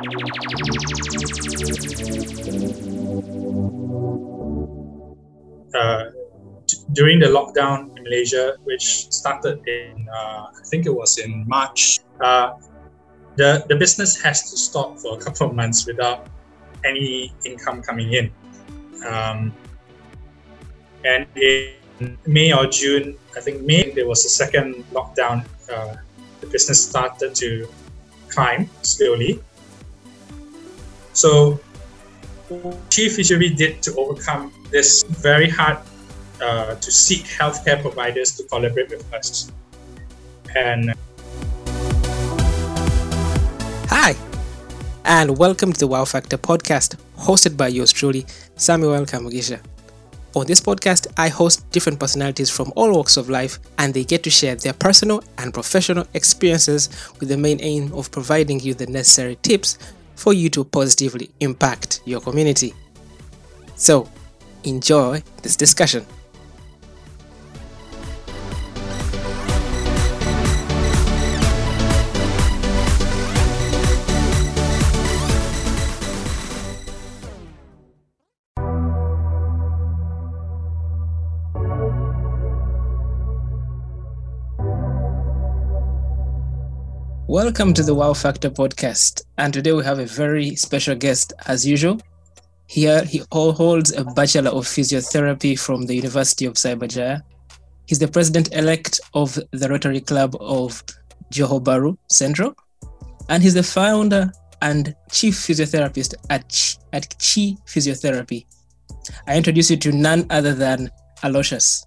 Uh, during the lockdown in Malaysia, which started in, uh, I think it was in March, uh, the, the business has to stop for a couple of months without any income coming in. Um, and in May or June, I think May, there was a second lockdown. Uh, the business started to climb slowly. So, QI Physiotherapy did to overcome this very hard uh, to seek healthcare providers to collaborate with us. And Hi, and welcome to the Wow Factor podcast, hosted by yours truly, Samuel Kamugisha. On this podcast, I host different personalities from all walks of life, and they get to share their personal and professional experiences with the main aim of providing you the necessary tips for you to positively impact your community. So, enjoy this discussion. Welcome to the Wow Factor podcast. And today we have a very special guest, as usual. Here, he holds a Bachelor of Physiotherapy from the University of Cyberjaya. He's the president elect of the Rotary Club of Johor Bahru Sentral. And he's the founder and chief physiotherapist at, at QI Physiotherapy. I introduce you to none other than Aloysius.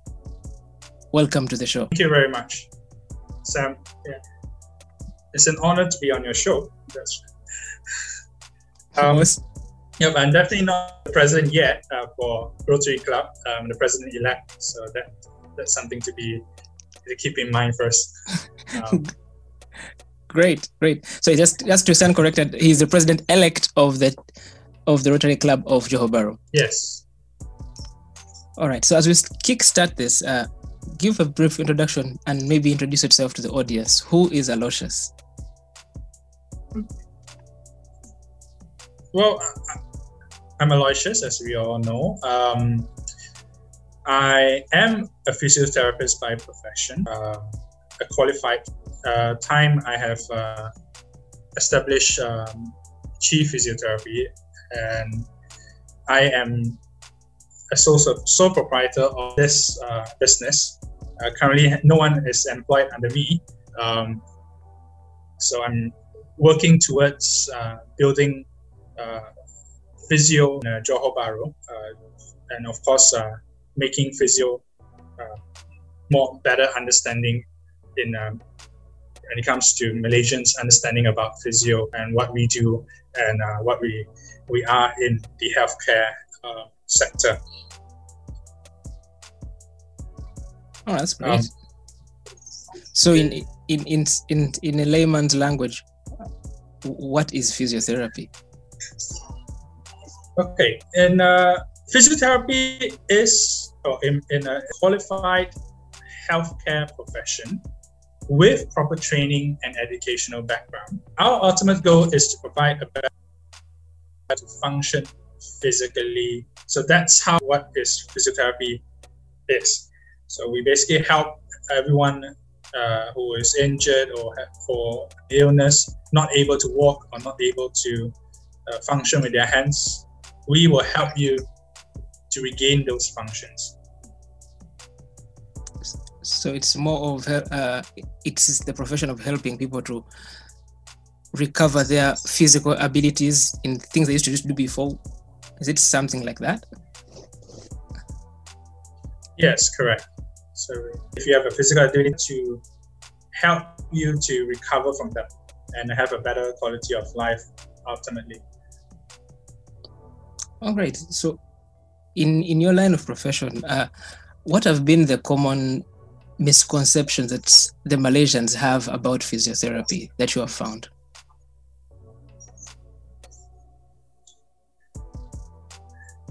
Welcome to the show. thank you very much, Sam. Yeah. It's an honor to be on your show. That's um, I'm definitely not the president yet uh, for Rotary Club. I'm the president elect, so that that's something to be to keep in mind first. Um, Great, great. So just just to stand corrected, he's the president elect of the of the Rotary Club of Johor Bahru. yes, All right. So as we kickstart this, uh, give a brief introduction and maybe introduce yourself to the audience. Who is Aloysius? Well, I'm Aloysius, as we all know. Um, I am a physiotherapist by profession, uh, a qualified. Uh, time I have uh, established um, Physiotherapy, and I am a sole, sole proprietor of this uh, business. Uh, currently, no one is employed under me, um, so I'm working towards uh, building uh, physio in uh, Johor Bahru, uh, and of course, uh, making physio uh, more better understanding in um, when it comes to Malaysians understanding about physio and what we do and uh, what we we are in the healthcare uh, sector. Oh, that's great. Um, so in in in in in a layman's language, what is physiotherapy? Okay, and uh, physiotherapy is in, in a qualified healthcare profession with proper training and educational background. Our ultimate goal is to provide a better to function physically. So that's how what is physiotherapy is. So we basically help everyone uh, who is injured or for illness, not able to walk or not able to uh, function with their hands. We will help you to regain those functions. So it's more of uh, it's the profession of helping people to recover their physical abilities in things they used to just do before. Is it something like that? Yes, correct. So if you have a physical ability to help you to recover from them and have a better quality of life ultimately. All right. So, in in your line of profession, uh, what have been the common misconceptions that the Malaysians have about physiotherapy that you have found?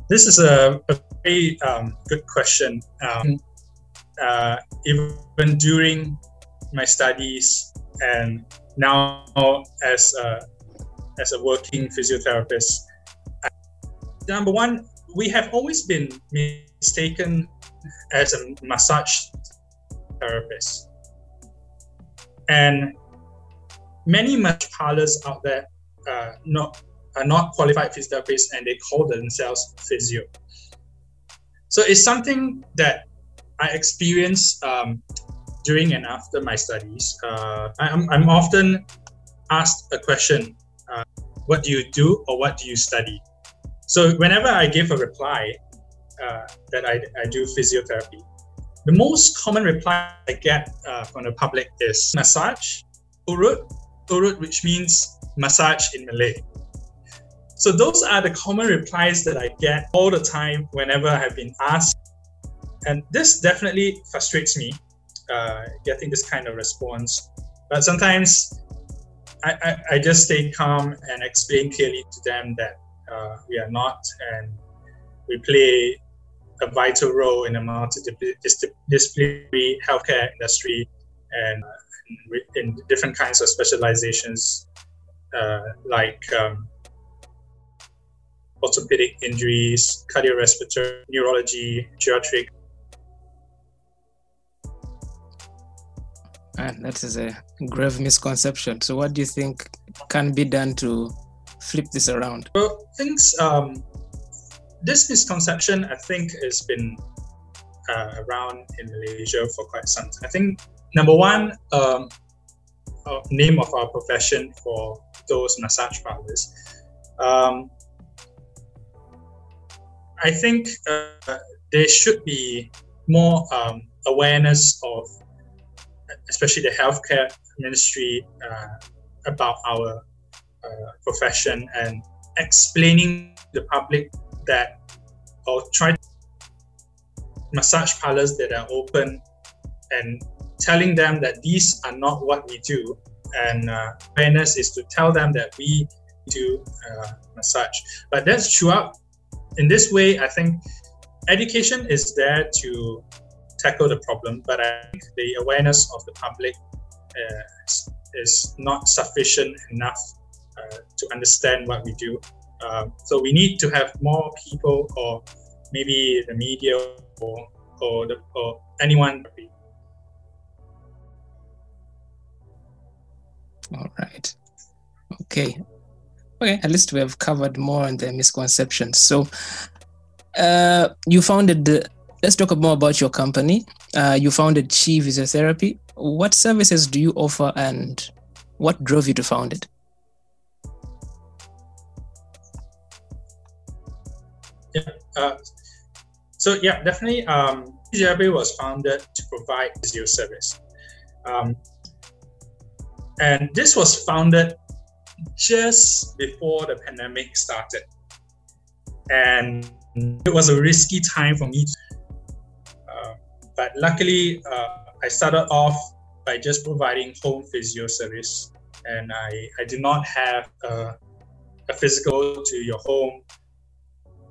This is a, a very um, good question. Um, uh, even during my studies and now as a as a working physiotherapist. Number one, we have always been mistaken as a massage therapist. And many massage parlors out there uh, not, are not qualified physiotherapists and they call themselves physio. So it's something that I experienced um, during and after my studies. Uh, I'm, I'm often asked a question uh, What do you do or what do you study? So whenever I give a reply uh, that I, I do physiotherapy, the most common reply I get uh, from the public is massage, urut, urut, which means massage in Malay. So those are the common replies that I get all the time whenever I have been asked. And this definitely frustrates me, uh, getting this kind of response. But sometimes I, I, I, just stay calm and explain clearly to them that uh, we are not and we play a vital role in the multidisciplinary healthcare industry and in different kinds of specializations uh, like um, orthopedic injuries, cardiorespiratory, neurology, geriatric. And that is a grave misconception. So, what do you think can be done to flip this around? Well, things um, this misconception I think has been uh, around in Malaysia for quite some time. I think number one, um, uh, name of our profession for those massage parlors. Um, I think uh, there should be more um, awareness of, especially the healthcare ministry, uh, about our uh, profession and explaining to the public that, or try massage parlors that are open and telling them that these are not what we do. And uh, awareness is to tell them that we do uh, massage. But that's throughout in this way, I think education is there to tackle the problem, but I think the awareness of the public uh, is not sufficient enough uh, to understand what we do. Um, so we need to have more people, or maybe the media, or or, the, or anyone. All right. Okay. Okay, at least we have covered more on the misconceptions. So, uh, you founded the. Let's talk more about your company. Uh, you founded QI Physiotherapy. What services do you offer, and what drove you to found it? Yeah. Uh, so yeah, definitely. Um, Physiotherapy was founded to provide physio service, um, and this was founded just before the pandemic started. And it was a risky time for me. Uh, but luckily, uh, I started off by just providing home physio service. And I, I did not have a, a physical to your home,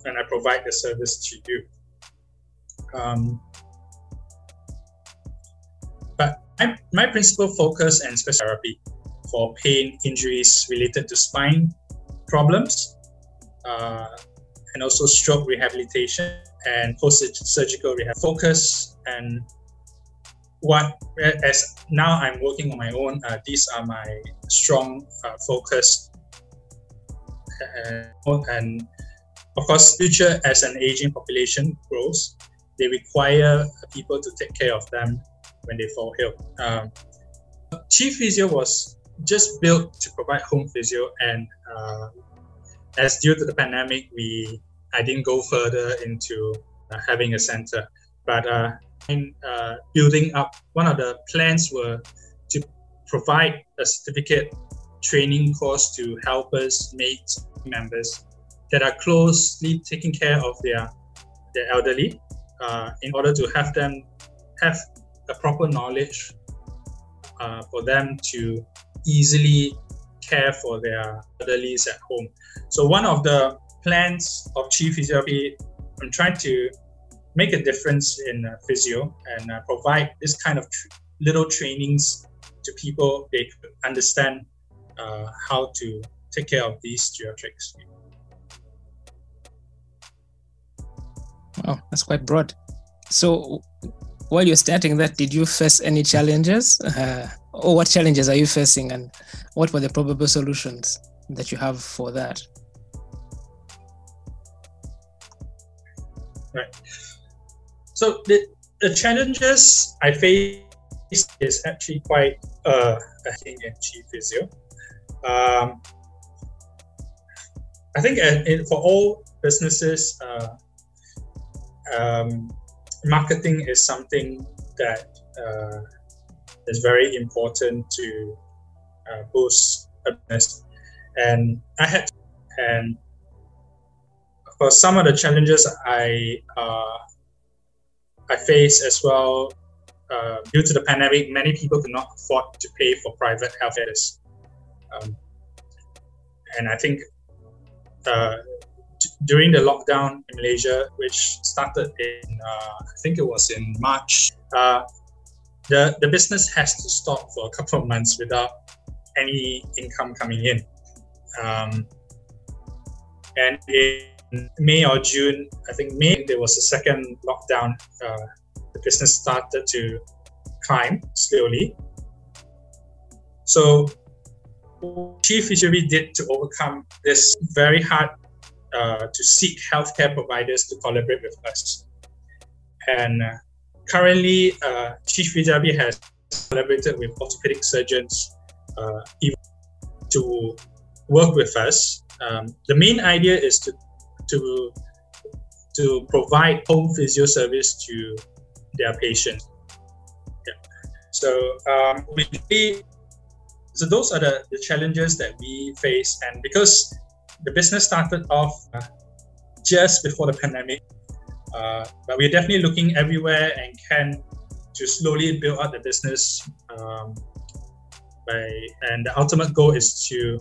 and I provide the service to you. Um, but my, my principal focus and special therapy for pain injuries related to spine problems, uh, and also stroke rehabilitation and post-surgical rehab focus. And what as now I'm working on my own, uh, these are my strong uh, focus. Uh, and of course, future as an aging population grows, they require people to take care of them when they fall ill. Um, QI Physio was just built to provide home physio, and uh, as due to the pandemic, we I didn't go further into uh, having a center. But uh, in uh, building up, one of the plans were to provide a certificate training course to helpers, mates, members that are closely taking care of their their elderly, uh, in order to have them have a proper knowledge uh, for them to easily care for their elderlies at home. So one of the plans of QI Physiotherapy, I'm trying to make a difference in uh, physio and uh, provide this kind of tr- little trainings to people they could understand uh, how to take care of these geriatrics. Wow, that's quite broad. So, while you're starting that, did you face any challenges? Uh, or what challenges are you facing, and what were the probable solutions that you have for that? Right. So the, the challenges I face is actually quite uh, I think in QI physio. Um, I think uh, for all businesses, uh, um, marketing is something that uh, is very important to uh, boost a business. And I had, and for some of the challenges I uh, I face as well uh, due to the pandemic, many people could not afford to pay for private health care. Um, and I think uh, t- during the lockdown in Malaysia, which started in, uh, I think it was in March, uh, the, the business has to stop for a couple of months without any income coming in. Um, and in May or June, I think May, there was a second lockdown. Uh, the business started to climb slowly. So, QI Physiotherapy did to overcome this very hard uh, to seek healthcare providers to collaborate with us. And uh, currently, uh, Chief Fijabi has collaborated with orthopedic surgeons uh, to work with us. Um, the main idea is to to to provide home physio service to their patients. Yeah. So um, we so those are the, the challenges that we face, and because the business started off uh, just before the pandemic, uh, but we're definitely looking everywhere and can to slowly build up the business. Um, by and the ultimate goal is to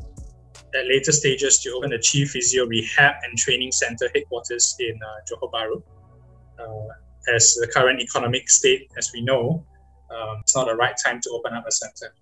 at later stages to open a QI physio rehab and training center headquarters in uh, Johor Bahru. Uh, as the current economic state, as we know, um, it's not the right time to open up a center.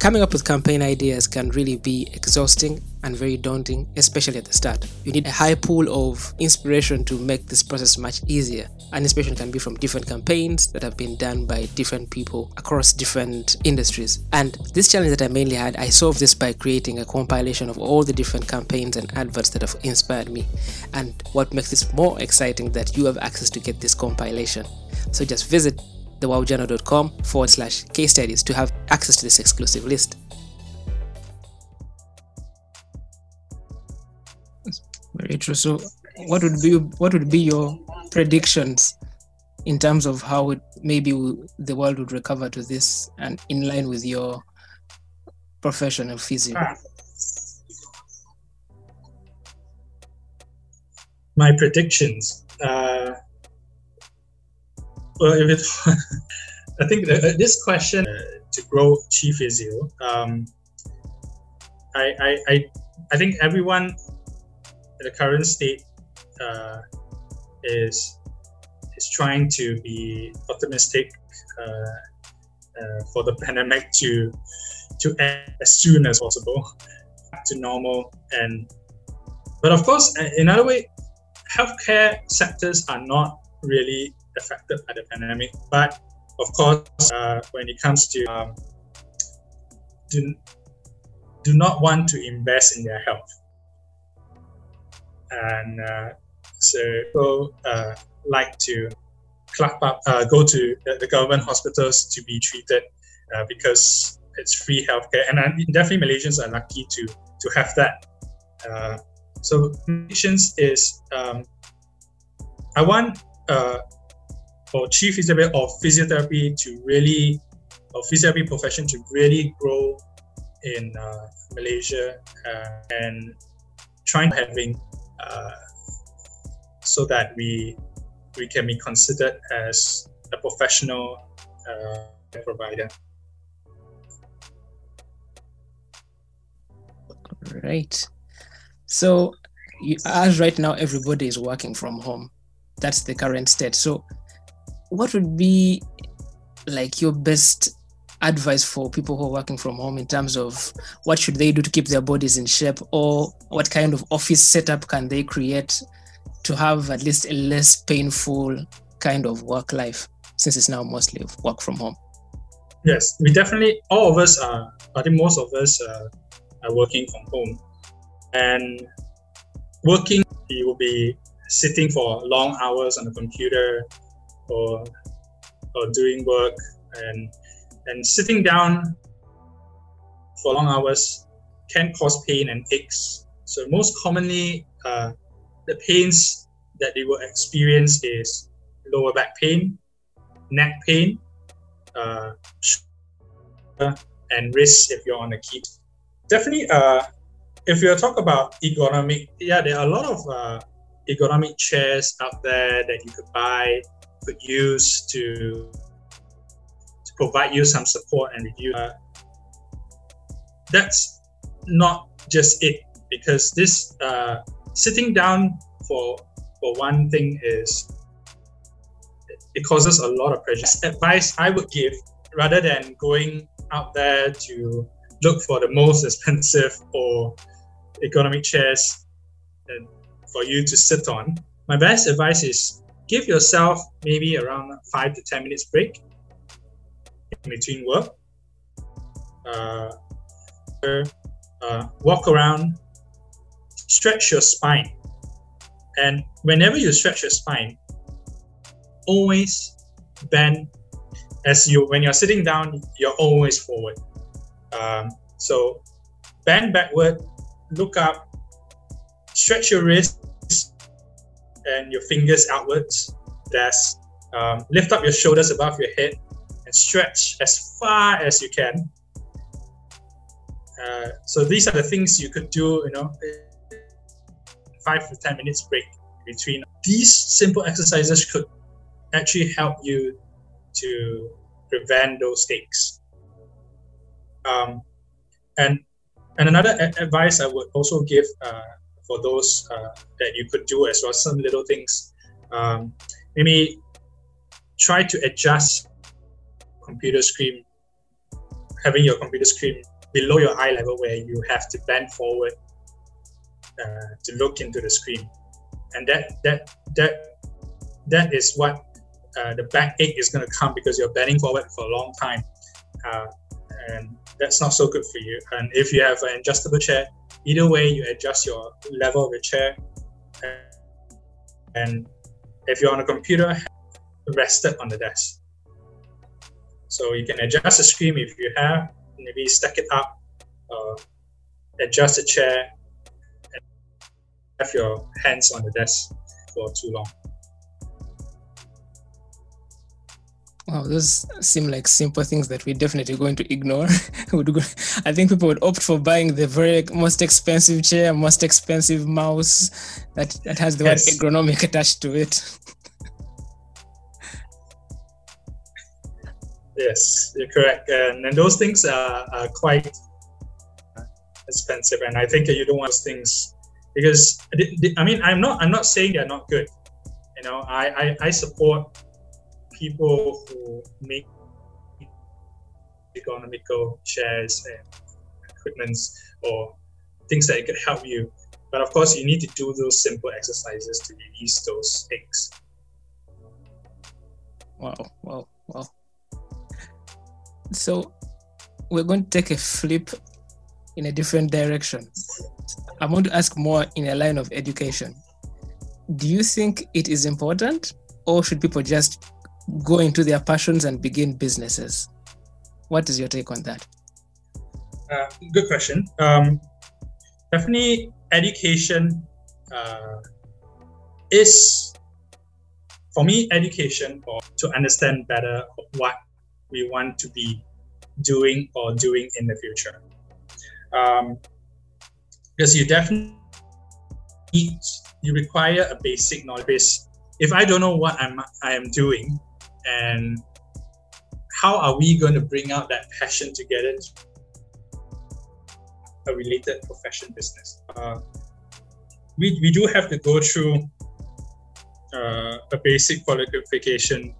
Coming up with campaign ideas can really be exhausting and very daunting, especially at the start. You need a high pool of inspiration to make this process much easier. And inspiration can be from different campaigns that have been done by different people across different industries. And this challenge that I mainly had, I solved this by creating a compilation of all the different campaigns and adverts that have inspired me. And what makes this more exciting that you have access to get this compilation. So just visit thewowjournal.com forward slash case studies to have access to this exclusive list. Very true. So, what would be what would be your predictions in terms of how it, maybe the world would recover to this, and in line with your profession of physio? My predictions. Uh, well, if it, I think this question uh, to grow QI physio, um, I, I, I, I think everyone in the current state uh, is is trying to be optimistic uh, uh, for the pandemic to to end as soon as possible back to normal. And but of course in other way healthcare sectors are not really affected by the pandemic. But of course, uh, when it comes to um, do, do not want to invest in their health. And uh, so people uh, like to clap up, uh, go to the, government hospitals to be treated uh, because it's free healthcare. And definitely Malaysians are lucky to, to have that. Uh, so, Malaysians is um, I want for QI physiotherapy or physiotherapy to really, or physiotherapy profession to really grow in uh, Malaysia uh, and trying having uh, so that we we can be considered as a professional uh, provider. Right. So, as right now, everybody is working from home. That's the current state. So, what would be like your best advice for people who are working from home in terms of what should they do to keep their bodies in shape or what kind of office setup can they create to have at least a less painful kind of work life since it's now mostly work from home? Yes, we definitely, all of us are, I think most of us uh, are working from home. And working, you will be sitting for long hours on the computer or, or doing work and, and sitting down for long hours can cause pain and aches. So most commonly, uh, the pains that they will experience is lower back pain, neck pain, uh, and wrist if you're on a key. Definitely, uh, if you talk about ergonomic, yeah, there are a lot of uh, ergonomic chairs out there that you could buy, could use to to provide you some support and reduce. Uh, that's not just it because this uh, sitting down for for one thing is it causes a lot of pressure. Advice I would give rather than going out there to look for the most expensive or ergonomic chairs for you to sit on, my best advice is give yourself maybe around five to 10 minutes break in between work. Uh, uh, walk around, stretch your spine. And whenever you stretch your spine, always bend as you when you're sitting down you're always forward um, so bend backward look up stretch your wrists and your fingers outwards. That's um, lift up your shoulders above your head and stretch as far as you can. Uh, so these are the things you could do you know five to ten minutes break between. These simple exercises could actually help you to prevent those stakes. Um, and and another advice I would also give uh, for those uh, that you could do as well, some little things. Um, maybe try to adjust computer screen, having your computer screen below your eye level where you have to bend forward uh, to look into the screen, and that that that that is what uh, the backache is going to come because you're bending forward for a long time. Uh, and that's not so good for you. And if you have an adjustable chair, either way, you adjust your level of the chair. And if you're on a computer, rested on the desk. So you can adjust the screen if you have, maybe stack it up, uh, adjust the chair, and have your hands on the desk for too long. Wow, those seem like simple things that we're definitely going to ignore. I think people would opt for buying the very most expensive chair, most expensive mouse that, that has the yes. word ergonomic attached to it. yes, you're correct. And, and those things are, are quite expensive. And I think you don't want those things because I mean I'm not I'm not saying they're not good. You know, I, I, I support people who make economical shares and equipments or things that could help you. But of course, you need to do those simple exercises to release those aches. Wow, wow, wow. So we're going to take a flip in a different direction. I want to ask more in a line of education. Do you think it is important, or should people just go into their passions and begin businesses. What is your take on that? Uh, good question. Um, definitely, education uh, is, for me, education or to understand better what we want to be doing or doing in the future. Um, because you definitely need, you require a basic knowledge. If I don't know what I'm I am doing, and how are we going to bring out that passion together a related profession business uh, we, we do have to go through uh, a basic qualification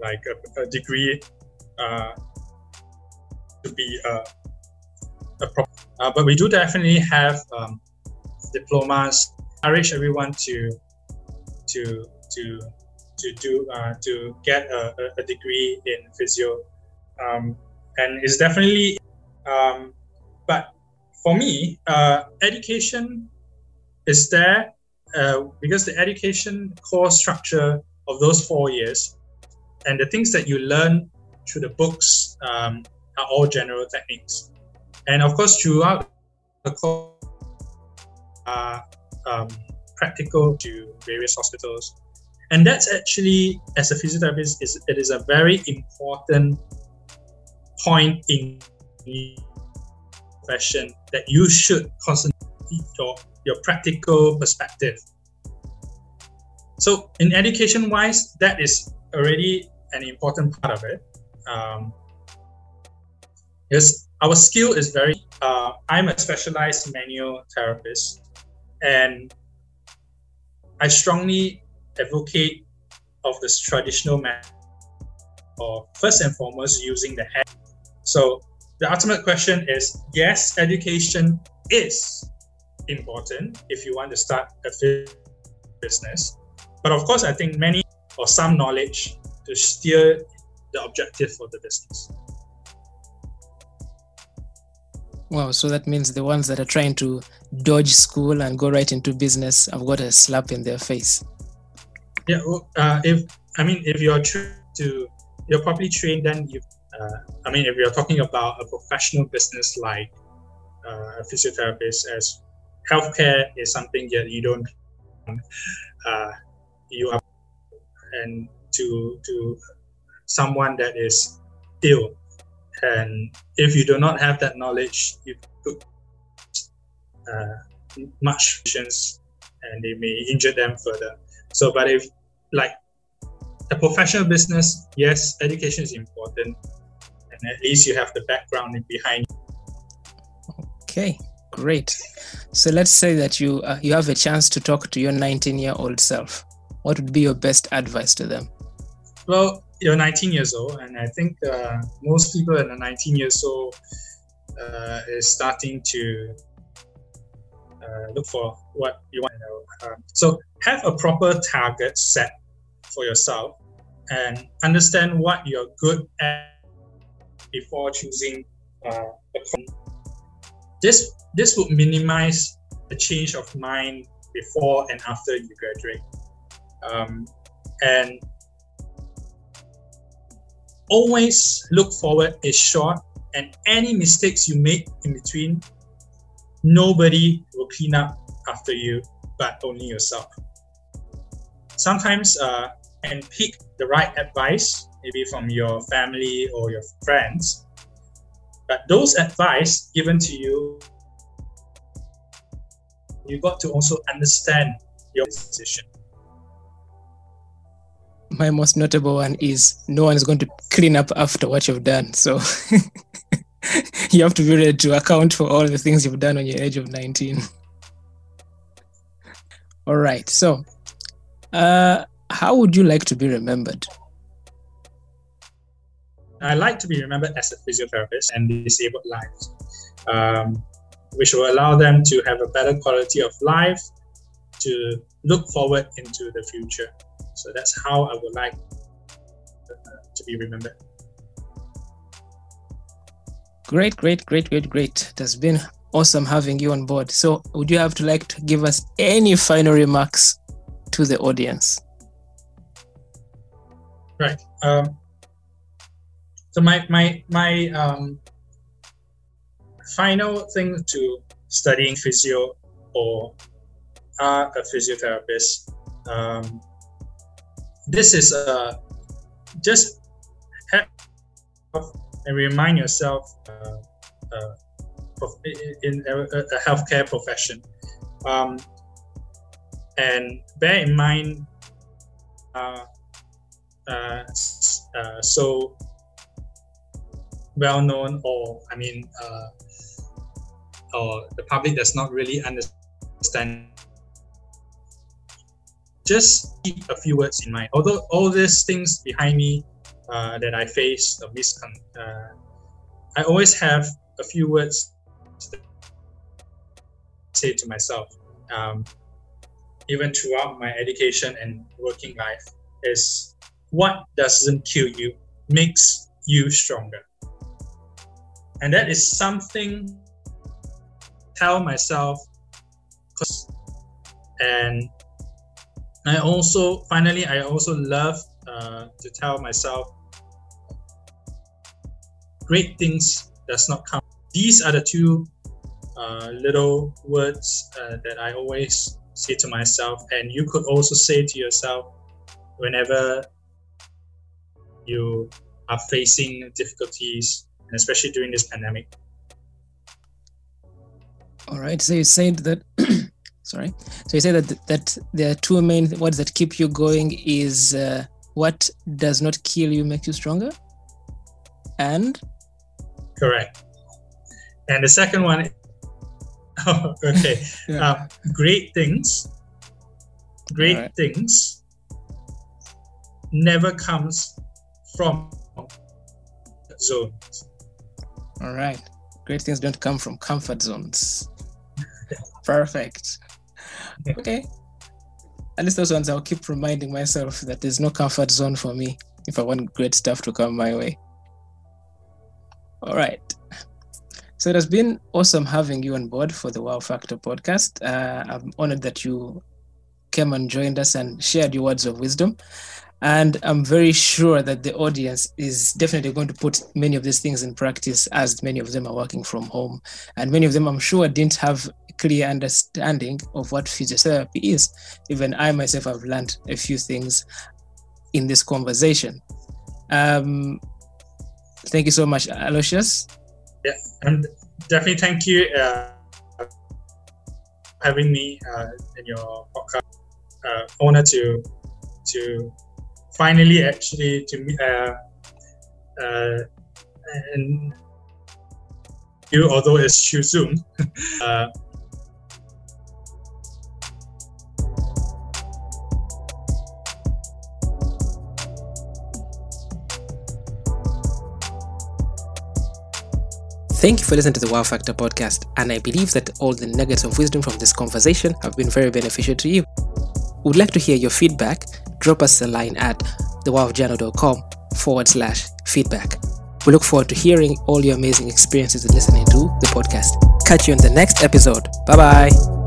like a, a degree uh, to be a, a pro- uh, but we do definitely have um, diplomas. I encourage everyone to to to to do uh, to get a, a, degree in physio, um, and it's definitely. Um, but for me, uh, education is there uh, because the education core structure of those four years and the things that you learn through the books um, are all general techniques. And of course, throughout the course, are um, practical to various hospitals. And that's actually, as a physiotherapist, is it is a very important point in the profession that you should concentrate your, your practical perspective. So in education wise, that is already an important part of it. Um, because our skill is very, uh, I'm a specialized manual therapist, and I strongly advocate of this traditional method or first and foremost using the head. So the ultimate question is yes, education is important if you want to start a business. But of course, I think many or some knowledge to steer the objective for the business. Wow, so that means the ones that are trying to dodge school and go right into business have got a slap in their face. Yeah, uh, if I mean, if you're trained to, you're properly trained, then you. Uh, I mean, if you're talking about a professional business like uh, a physiotherapist, as healthcare is something that you don't, uh, you are, and to to someone that is ill and if you do not have that knowledge you put uh, much patients and they may injure them further so but if like a professional business yes education is important and at least you have the background behind. Okay great. So let's say that you uh, you have a chance to talk to your 19 year old self. What would be your best advice to them? Well, you're 19 years old, and I think uh, most people in at 19 years old uh, is starting to uh, look for what you want to know. Um, so have a proper target set for yourself and understand what you're good at before choosing uh, a this this would minimize the change of mind before and after you graduate. Um, and always look forward is short and any mistakes you make in between nobody will clean up after you but only yourself. Sometimes uh, and pick the right advice maybe from your family or your friends but those advice given to you you got to also understand your decision my most notable one is no one is going to clean up after what you've done. So you have to be ready to account for all the things you've done on your age of 19. all right. So, uh, how would you like to be remembered? I like to be remembered as a physiotherapist and disabled lives, um, which will allow them to have a better quality of life, to look forward into the future. So that's how I would like uh, to be remembered. Great, great, great, great, great. It has been awesome having you on board. So, would you have to like to give us any final remarks to the audience? Right. Um, so my my my um, final thing to studying physio or uh, a physiotherapist um, this is uh, just and remind yourself uh, uh, in a, a, healthcare profession um, and bear in mind uh, so well known or I mean uh, or the public does not really understand just keep a few words in mind. Although all these things behind me uh, that I face, the miscon- uh, I always have a few words to say to myself, um, even throughout my education and working life, is what doesn't kill you makes you stronger. And that is something tell myself and I also finally I also love uh, to tell myself great things does not come. These are the two uh, little words uh, that I always say to myself, and you could also say to yourself whenever you are facing difficulties, and especially during this pandemic. All right. So you said that. sorry. So you said that that there are two main words that keep you going is uh, what does not kill you makes you stronger, and correct. And the second one, oh, okay, yeah. uh, great things, great right. things never comes from zones. All right. Great things don't come from comfort zones. Perfect. Okay. At least those ones I'll keep reminding myself that there's no comfort zone for me if I want great stuff to come my way. All right. So it has been awesome having you on board for the Wow Factor podcast. Uh, I'm honored that you came and joined us and shared your words of wisdom. And I'm very sure that the audience is definitely going to put many of these things in practice as many of them are working from home. And many of them, I'm sure, didn't have a clear understanding of what physiotherapy is. Even I myself have learned a few things in this conversation. Um, thank you so much, Aloysius. Yeah, and definitely thank you uh, having me uh, in your podcast. Uh, honor to to finally actually to uh, uh, and you although it's too soon uh, Thank you for listening to the Wow Factor podcast, and I believe that all the nuggets of wisdom from this conversation have been very beneficial to you. Would like to hear your feedback drop us a line at thewowjournal.com forward slash feedback. We look forward to hearing all your amazing experiences and listening to the podcast. Catch you in the next episode. Bye bye.